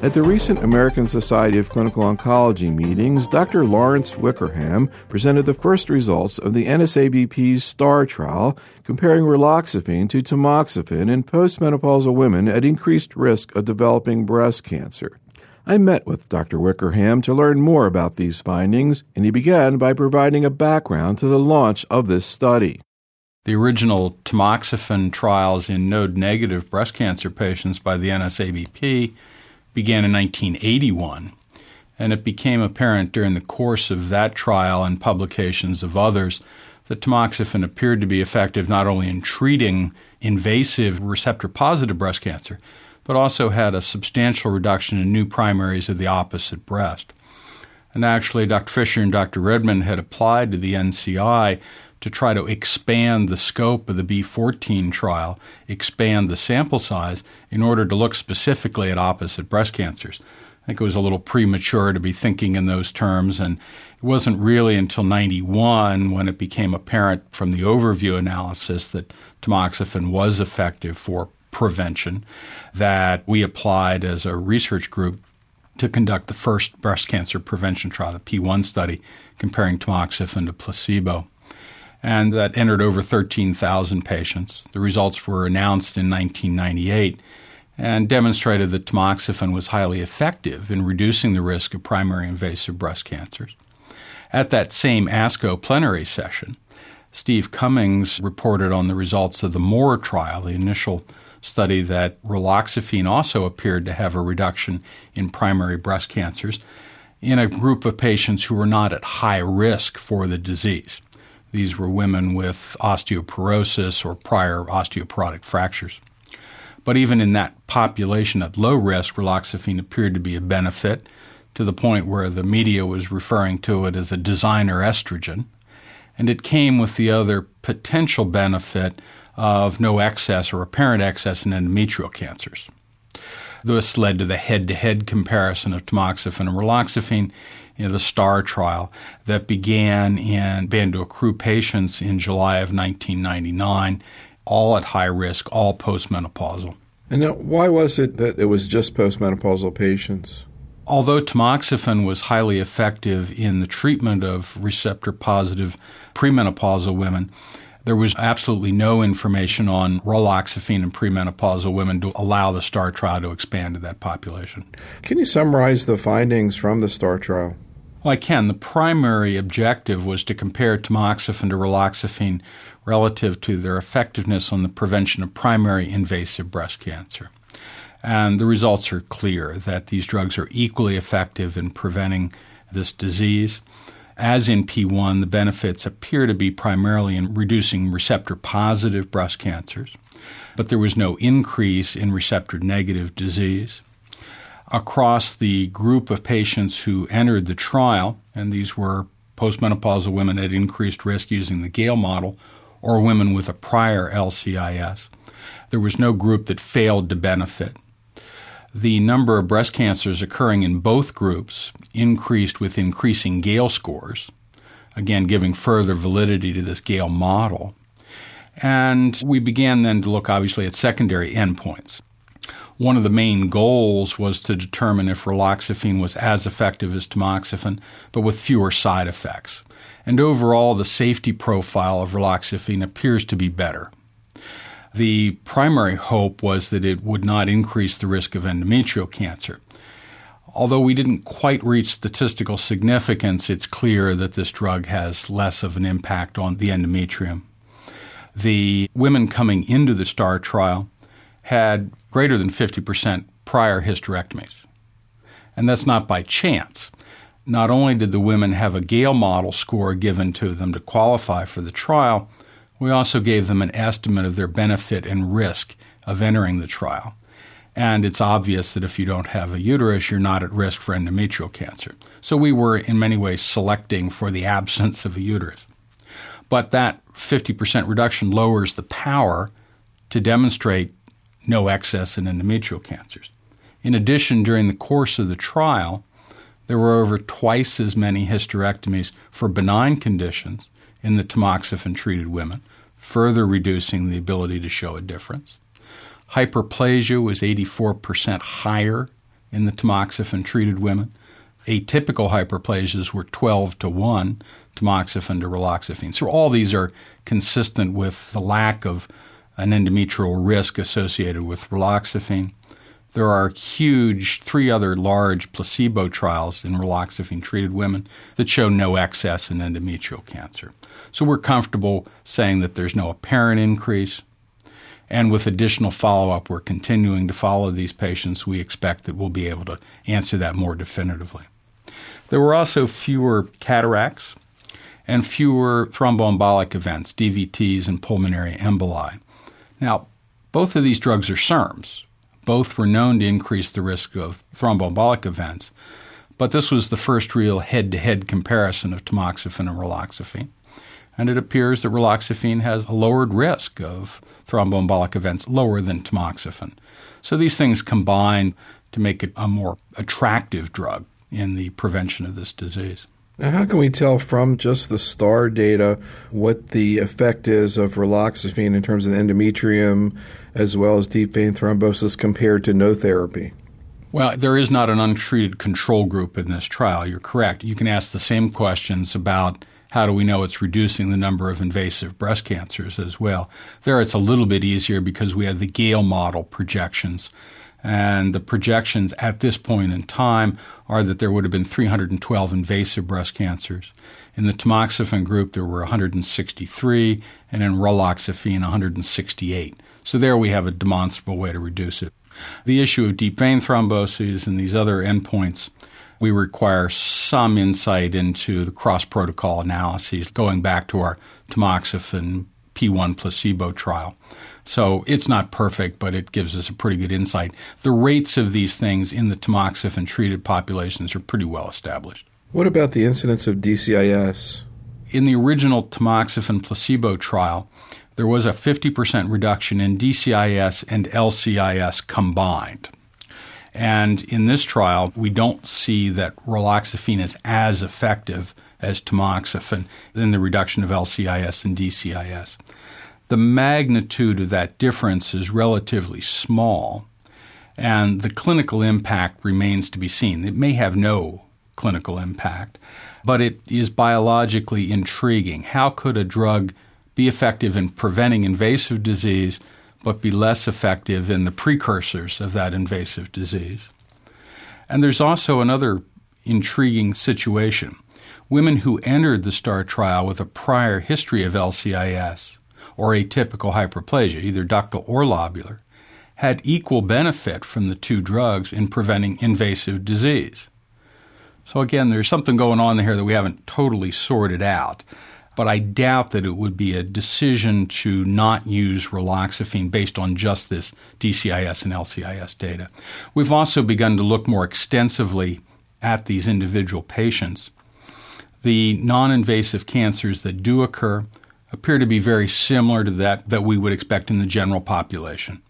At the recent American Society of Clinical Oncology meetings, Dr. Lawrence Wickerham presented the first results of the NSABP's STAR trial comparing raloxifene to tamoxifen in postmenopausal women at increased risk of developing breast cancer. I met with Dr. Wickerham to learn more about these findings, and he began by providing a background to the launch of this study. The original tamoxifen trials in node negative breast cancer patients by the NSABP began in 1981, and it became apparent during the course of that trial and publications of others that tamoxifen appeared to be effective not only in treating invasive receptor positive breast cancer, but also had a substantial reduction in new primaries of the opposite breast. And actually, Dr. Fisher and Dr. Redmond had applied to the NCI to try to expand the scope of the B14 trial, expand the sample size in order to look specifically at opposite breast cancers. I think it was a little premature to be thinking in those terms, and it wasn't really until 91 when it became apparent from the overview analysis that tamoxifen was effective for prevention that we applied as a research group to conduct the first breast cancer prevention trial, the P1 study, comparing tamoxifen to placebo and that entered over 13,000 patients. The results were announced in 1998 and demonstrated that tamoxifen was highly effective in reducing the risk of primary invasive breast cancers. At that same ASCO plenary session, Steve Cummings reported on the results of the MORE trial, the initial study that raloxifene also appeared to have a reduction in primary breast cancers in a group of patients who were not at high risk for the disease. These were women with osteoporosis or prior osteoporotic fractures. But even in that population at low risk, raloxifene appeared to be a benefit to the point where the media was referring to it as a designer estrogen. And it came with the other potential benefit of no excess or apparent excess in endometrial cancers. This led to the head to head comparison of tamoxifen and raloxifene you know, the STAR trial that began and began to accrue patients in July of 1999, all at high risk, all postmenopausal. And now, why was it that it was just postmenopausal patients? Although tamoxifen was highly effective in the treatment of receptor positive premenopausal women, there was absolutely no information on raloxifene in premenopausal women to allow the STAR trial to expand to that population. Can you summarize the findings from the STAR trial? Well, I can. The primary objective was to compare tamoxifen to raloxifene relative to their effectiveness on the prevention of primary invasive breast cancer. And the results are clear that these drugs are equally effective in preventing this disease. As in P1, the benefits appear to be primarily in reducing receptor positive breast cancers, but there was no increase in receptor negative disease across the group of patients who entered the trial, and these were postmenopausal women at increased risk using the Gail model or women with a prior LCIS. There was no group that failed to benefit. The number of breast cancers occurring in both groups increased with increasing Gail scores, again, giving further validity to this Gail model. And we began then to look obviously at secondary endpoints. One of the main goals was to determine if raloxifene was as effective as tamoxifen, but with fewer side effects. And overall, the safety profile of raloxifene appears to be better. The primary hope was that it would not increase the risk of endometrial cancer. Although we didn't quite reach statistical significance, it's clear that this drug has less of an impact on the endometrium. The women coming into the STAR trial had greater than 50% prior hysterectomies. And that's not by chance. Not only did the women have a Gail model score given to them to qualify for the trial, we also gave them an estimate of their benefit and risk of entering the trial. And it's obvious that if you don't have a uterus, you're not at risk for endometrial cancer. So we were, in many ways, selecting for the absence of a uterus. But that 50% reduction lowers the power to demonstrate no excess in endometrial cancers. In addition, during the course of the trial, there were over twice as many hysterectomies for benign conditions in the tamoxifen treated women, further reducing the ability to show a difference. Hyperplasia was 84% higher in the tamoxifen treated women. Atypical hyperplasias were 12 to 1 tamoxifen to raloxifene. So all these are consistent with the lack of an endometrial risk associated with raloxifene. There are huge, three other large placebo trials in raloxifene treated women that show no excess in endometrial cancer. So we're comfortable saying that there's no apparent increase. And with additional follow up, we're continuing to follow these patients. We expect that we'll be able to answer that more definitively. There were also fewer cataracts and fewer thromboembolic events, DVTs and pulmonary emboli. Now, both of these drugs are SERMs. Both were known to increase the risk of thromboembolic events, but this was the first real head to head comparison of tamoxifen and raloxifene. And it appears that raloxifene has a lowered risk of thromboembolic events, lower than tamoxifen. So these things combine to make it a more attractive drug in the prevention of this disease. Now, how can we tell from just the STAR data what the effect is of raloxifene in terms of the endometrium as well as deep vein thrombosis compared to no therapy? Well, there is not an untreated control group in this trial. You're correct. You can ask the same questions about how do we know it's reducing the number of invasive breast cancers as well. There, it's a little bit easier because we have the Gail model projections. And the projections at this point in time are that there would have been 312 invasive breast cancers. In the tamoxifen group, there were 163, and in raloxifene, 168. So there we have a demonstrable way to reduce it. The issue of deep vein thromboses and these other endpoints, we require some insight into the cross protocol analyses going back to our tamoxifen P1 placebo trial. So it's not perfect, but it gives us a pretty good insight. The rates of these things in the tamoxifen treated populations are pretty well established. What about the incidence of DCIS? In the original tamoxifen placebo trial, there was a 50% reduction in DCIS and LCIS combined. And in this trial, we don't see that raloxifene is as effective as tamoxifen in the reduction of LCIS and DCIS the magnitude of that difference is relatively small, and the clinical impact remains to be seen. It may have no clinical impact, but it is biologically intriguing. How could a drug be effective in preventing invasive disease, but be less effective in the precursors of that invasive disease? And there's also another intriguing situation. Women who entered the STAR trial with a prior history of LCIS or atypical hyperplasia, either ductal or lobular, had equal benefit from the two drugs in preventing invasive disease. So, again, there's something going on here that we haven't totally sorted out, but I doubt that it would be a decision to not use raloxifene based on just this DCIS and LCIS data. We've also begun to look more extensively at these individual patients. The non invasive cancers that do occur appear to be very similar to that that we would expect in the general population.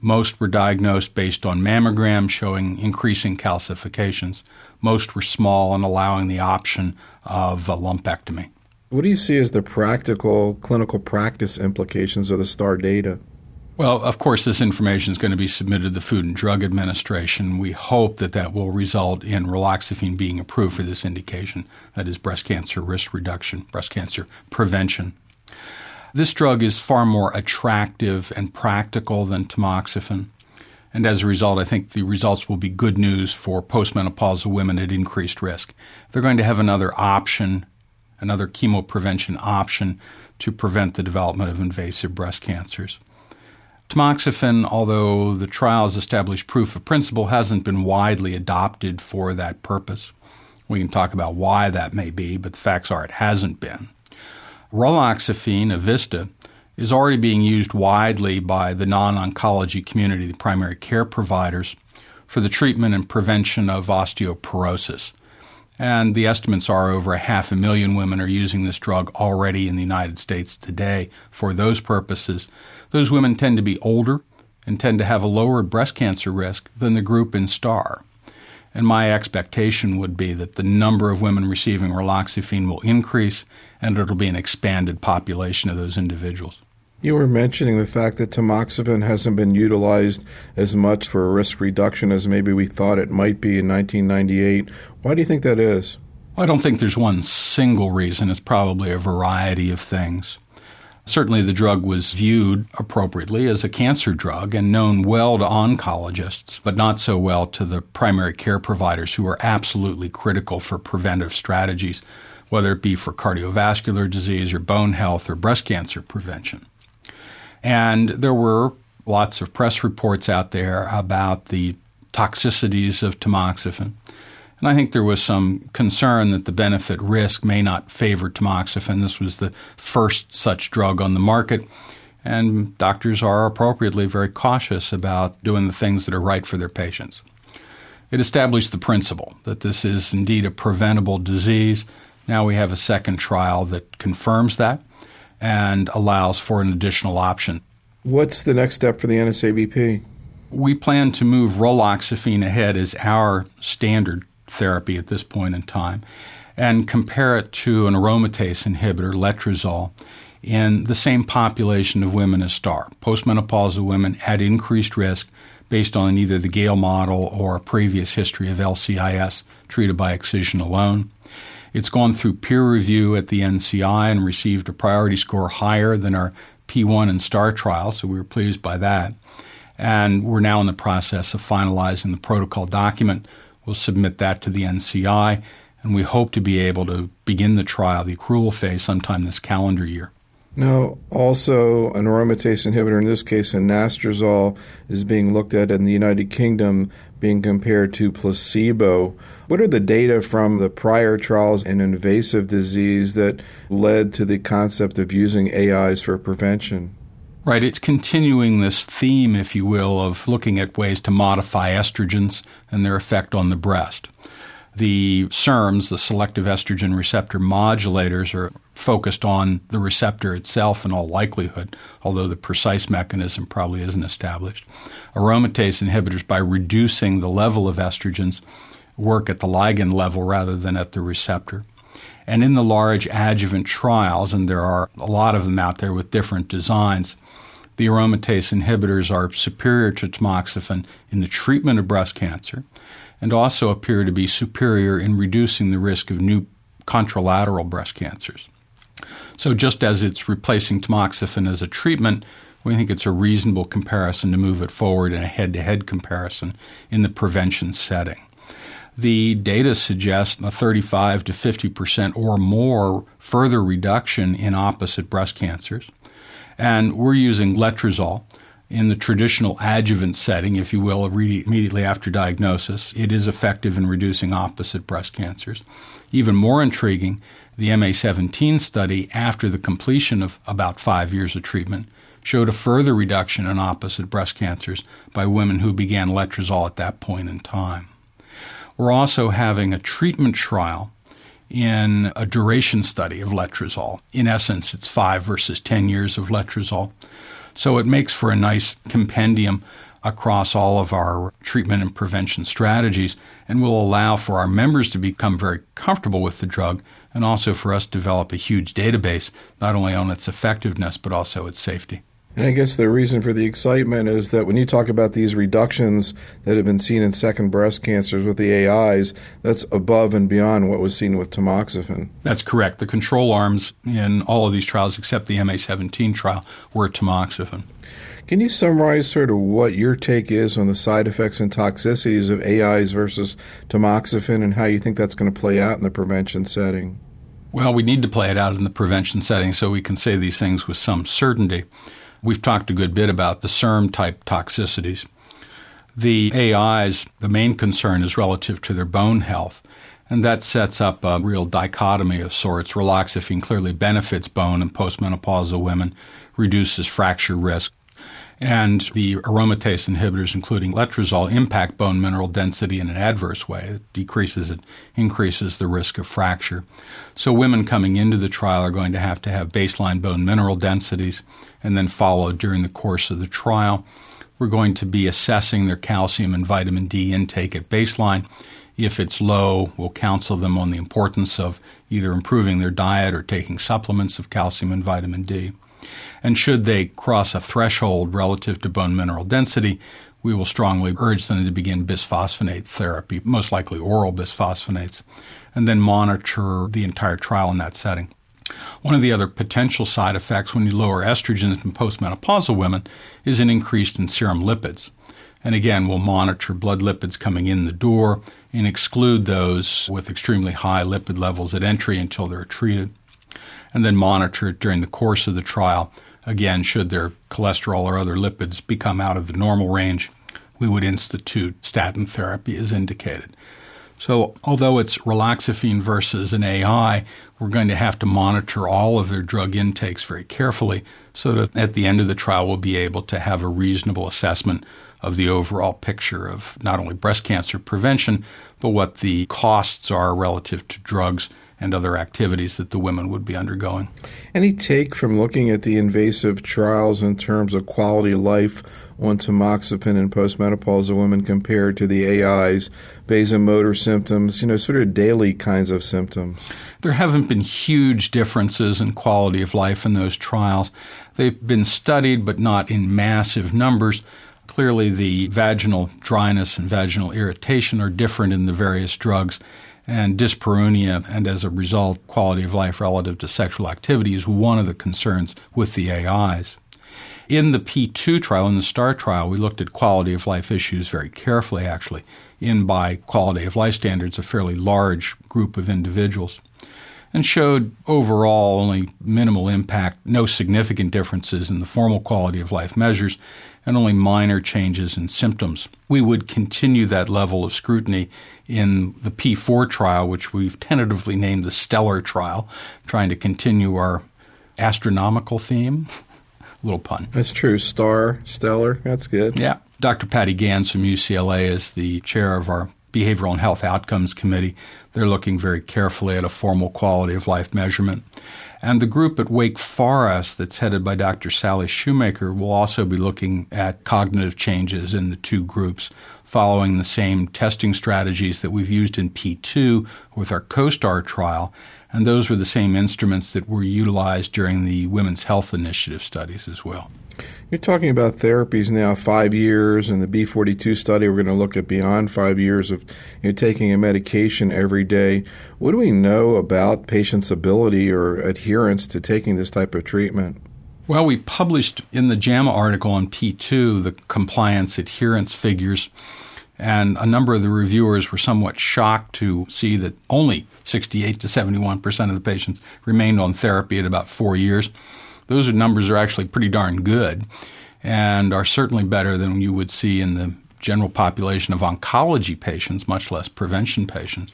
Most were diagnosed based on mammograms showing increasing calcifications. Most were small and allowing the option of a lumpectomy. What do you see as the practical clinical practice implications of the STAR data? Well, of course, this information is going to be submitted to the Food and Drug Administration. We hope that that will result in raloxifene being approved for this indication that is, breast cancer risk reduction, breast cancer prevention. This drug is far more attractive and practical than tamoxifen. And as a result, I think the results will be good news for postmenopausal women at increased risk. They're going to have another option, another chemoprevention option to prevent the development of invasive breast cancers. Tamoxifen, although the trials established proof of principle, hasn't been widely adopted for that purpose. We can talk about why that may be, but the facts are it hasn't been. Raloxifene, Evista, is already being used widely by the non oncology community, the primary care providers, for the treatment and prevention of osteoporosis. And the estimates are over a half a million women are using this drug already in the United States today for those purposes. Those women tend to be older and tend to have a lower breast cancer risk than the group in STAR. And my expectation would be that the number of women receiving raloxifene will increase and it'll be an expanded population of those individuals. You were mentioning the fact that tamoxifen hasn't been utilized as much for risk reduction as maybe we thought it might be in 1998. Why do you think that is? I don't think there's one single reason. It's probably a variety of things. Certainly, the drug was viewed appropriately as a cancer drug and known well to oncologists, but not so well to the primary care providers who are absolutely critical for preventive strategies, whether it be for cardiovascular disease or bone health or breast cancer prevention. And there were lots of press reports out there about the toxicities of tamoxifen. And I think there was some concern that the benefit risk may not favor tamoxifen. This was the first such drug on the market. And doctors are appropriately very cautious about doing the things that are right for their patients. It established the principle that this is indeed a preventable disease. Now we have a second trial that confirms that and allows for an additional option. What's the next step for the NSABP? We plan to move raloxifene ahead as our standard therapy at this point in time and compare it to an aromatase inhibitor, letrozole, in the same population of women as STAR. Postmenopausal women at increased risk based on either the Gail model or a previous history of LCIS treated by excision alone. It's gone through peer review at the NCI and received a priority score higher than our P1 and STAR trial, so we were pleased by that. And we're now in the process of finalizing the protocol document. We'll submit that to the NCI, and we hope to be able to begin the trial, the accrual phase, sometime this calendar year. Now, also, an aromatase inhibitor, in this case, anastrozole, is being looked at in the United Kingdom, being compared to placebo. What are the data from the prior trials in invasive disease that led to the concept of using AIs for prevention? Right, it's continuing this theme, if you will, of looking at ways to modify estrogens and their effect on the breast. The SERMs, the selective estrogen receptor modulators, are focused on the receptor itself in all likelihood, although the precise mechanism probably isn't established. Aromatase inhibitors, by reducing the level of estrogens, work at the ligand level rather than at the receptor. And in the large adjuvant trials, and there are a lot of them out there with different designs, the aromatase inhibitors are superior to tamoxifen in the treatment of breast cancer and also appear to be superior in reducing the risk of new contralateral breast cancers. So, just as it's replacing tamoxifen as a treatment, we think it's a reasonable comparison to move it forward in a head to head comparison in the prevention setting. The data suggest a 35 to 50 percent or more further reduction in opposite breast cancers. And we're using letrozole in the traditional adjuvant setting, if you will, immediately after diagnosis. It is effective in reducing opposite breast cancers. Even more intriguing, the MA17 study, after the completion of about five years of treatment, showed a further reduction in opposite breast cancers by women who began letrozole at that point in time. We're also having a treatment trial in a duration study of letrozole. In essence, it's five versus 10 years of letrozole. So it makes for a nice compendium across all of our treatment and prevention strategies and will allow for our members to become very comfortable with the drug and also for us to develop a huge database, not only on its effectiveness, but also its safety. And I guess the reason for the excitement is that when you talk about these reductions that have been seen in second breast cancers with the AIs, that's above and beyond what was seen with tamoxifen. That's correct. The control arms in all of these trials, except the MA17 trial, were tamoxifen. Can you summarize sort of what your take is on the side effects and toxicities of AIs versus tamoxifen and how you think that's going to play out in the prevention setting? Well, we need to play it out in the prevention setting so we can say these things with some certainty. We've talked a good bit about the SERM type toxicities. The AIs, the main concern is relative to their bone health, and that sets up a real dichotomy of sorts. Raloxifene clearly benefits bone in postmenopausal women, reduces fracture risk, and the aromatase inhibitors, including letrozole, impact bone mineral density in an adverse way. It decreases it, increases the risk of fracture. So, women coming into the trial are going to have to have baseline bone mineral densities and then followed during the course of the trial. We're going to be assessing their calcium and vitamin D intake at baseline. If it's low, we'll counsel them on the importance of either improving their diet or taking supplements of calcium and vitamin D. And should they cross a threshold relative to bone mineral density, we will strongly urge them to begin bisphosphonate therapy, most likely oral bisphosphonates, and then monitor the entire trial in that setting. One of the other potential side effects when you lower estrogens in postmenopausal women is an increase in serum lipids. And again, we'll monitor blood lipids coming in the door and exclude those with extremely high lipid levels at entry until they're treated. And then monitor it during the course of the trial. Again, should their cholesterol or other lipids become out of the normal range, we would institute statin therapy as indicated. So, although it's raloxifene versus an AI, we're going to have to monitor all of their drug intakes very carefully so that at the end of the trial we'll be able to have a reasonable assessment of the overall picture of not only breast cancer prevention, but what the costs are relative to drugs and other activities that the women would be undergoing. Any take from looking at the invasive trials in terms of quality of life on tamoxifen in postmenopausal women compared to the AIs, vasomotor symptoms, you know, sort of daily kinds of symptoms? There haven't been huge differences in quality of life in those trials. They've been studied, but not in massive numbers. Clearly, the vaginal dryness and vaginal irritation are different in the various drugs, and dyspareunia, and as a result, quality of life relative to sexual activity is one of the concerns with the AIs. In the P2 trial, in the STAR trial, we looked at quality of life issues very carefully, actually, in by quality of life standards, a fairly large group of individuals, and showed overall only minimal impact, no significant differences in the formal quality of life measures, and only minor changes in symptoms. We would continue that level of scrutiny in the P4 trial, which we've tentatively named the Stellar trial, trying to continue our astronomical theme. A little pun. That's true. Star, stellar. That's good. Yeah. Dr. Patty Ganz from UCLA is the chair of our Behavioral and Health Outcomes Committee. They're looking very carefully at a formal quality of life measurement. And the group at Wake Forest, that's headed by Dr. Sally Shumaker, will also be looking at cognitive changes in the two groups, following the same testing strategies that we've used in P2 with our COSTAR trial. And those were the same instruments that were utilized during the Women's Health Initiative studies as well. You're talking about therapies now, five years, and the B42 study, we're going to look at beyond five years of you know, taking a medication every day. What do we know about patients' ability or adherence to taking this type of treatment? Well, we published in the JAMA article on P2 the compliance adherence figures, and a number of the reviewers were somewhat shocked to see that only 68 to 71 percent of the patients remained on therapy at about four years those are numbers are actually pretty darn good and are certainly better than you would see in the general population of oncology patients, much less prevention patients.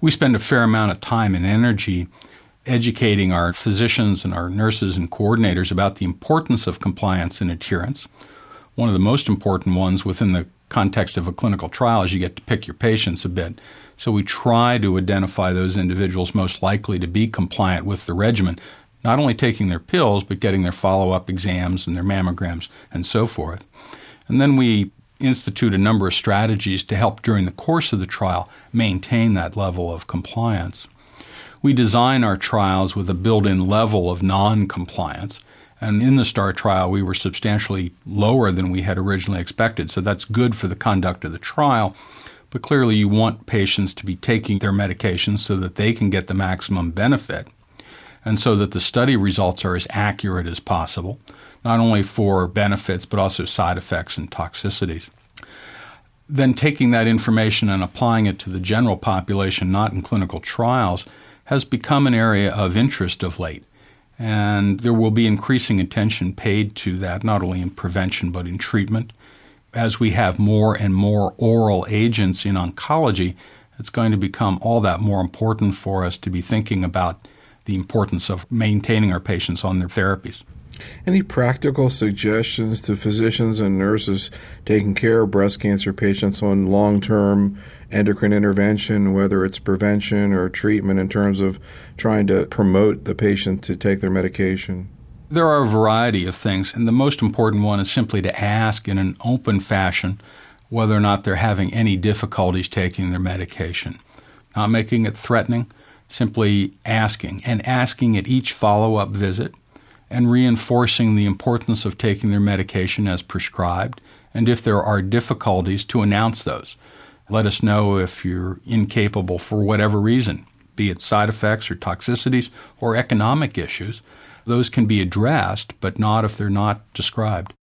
We spend a fair amount of time and energy educating our physicians and our nurses and coordinators about the importance of compliance and adherence. One of the most important ones within the context of a clinical trial is you get to pick your patients a bit. So we try to identify those individuals most likely to be compliant with the regimen not only taking their pills, but getting their follow up exams and their mammograms and so forth. And then we institute a number of strategies to help during the course of the trial maintain that level of compliance. We design our trials with a built in level of non compliance. And in the STAR trial, we were substantially lower than we had originally expected. So that's good for the conduct of the trial. But clearly, you want patients to be taking their medications so that they can get the maximum benefit and so that the study results are as accurate as possible, not only for benefits, but also side effects and toxicities. Then taking that information and applying it to the general population, not in clinical trials, has become an area of interest of late. And there will be increasing attention paid to that, not only in prevention, but in treatment. As we have more and more oral agents in oncology, it's going to become all that more important for us to be thinking about the importance of maintaining our patients on their therapies. Any practical suggestions to physicians and nurses taking care of breast cancer patients on long term endocrine intervention, whether it's prevention or treatment, in terms of trying to promote the patient to take their medication? There are a variety of things, and the most important one is simply to ask in an open fashion whether or not they're having any difficulties taking their medication. Not making it threatening, simply asking and asking at each follow up visit and reinforcing the importance of taking their medication as prescribed, and if there are difficulties, to announce those. Let us know if you're incapable for whatever reason, be it side effects or toxicities or economic issues. Those can be addressed, but not if they're not described.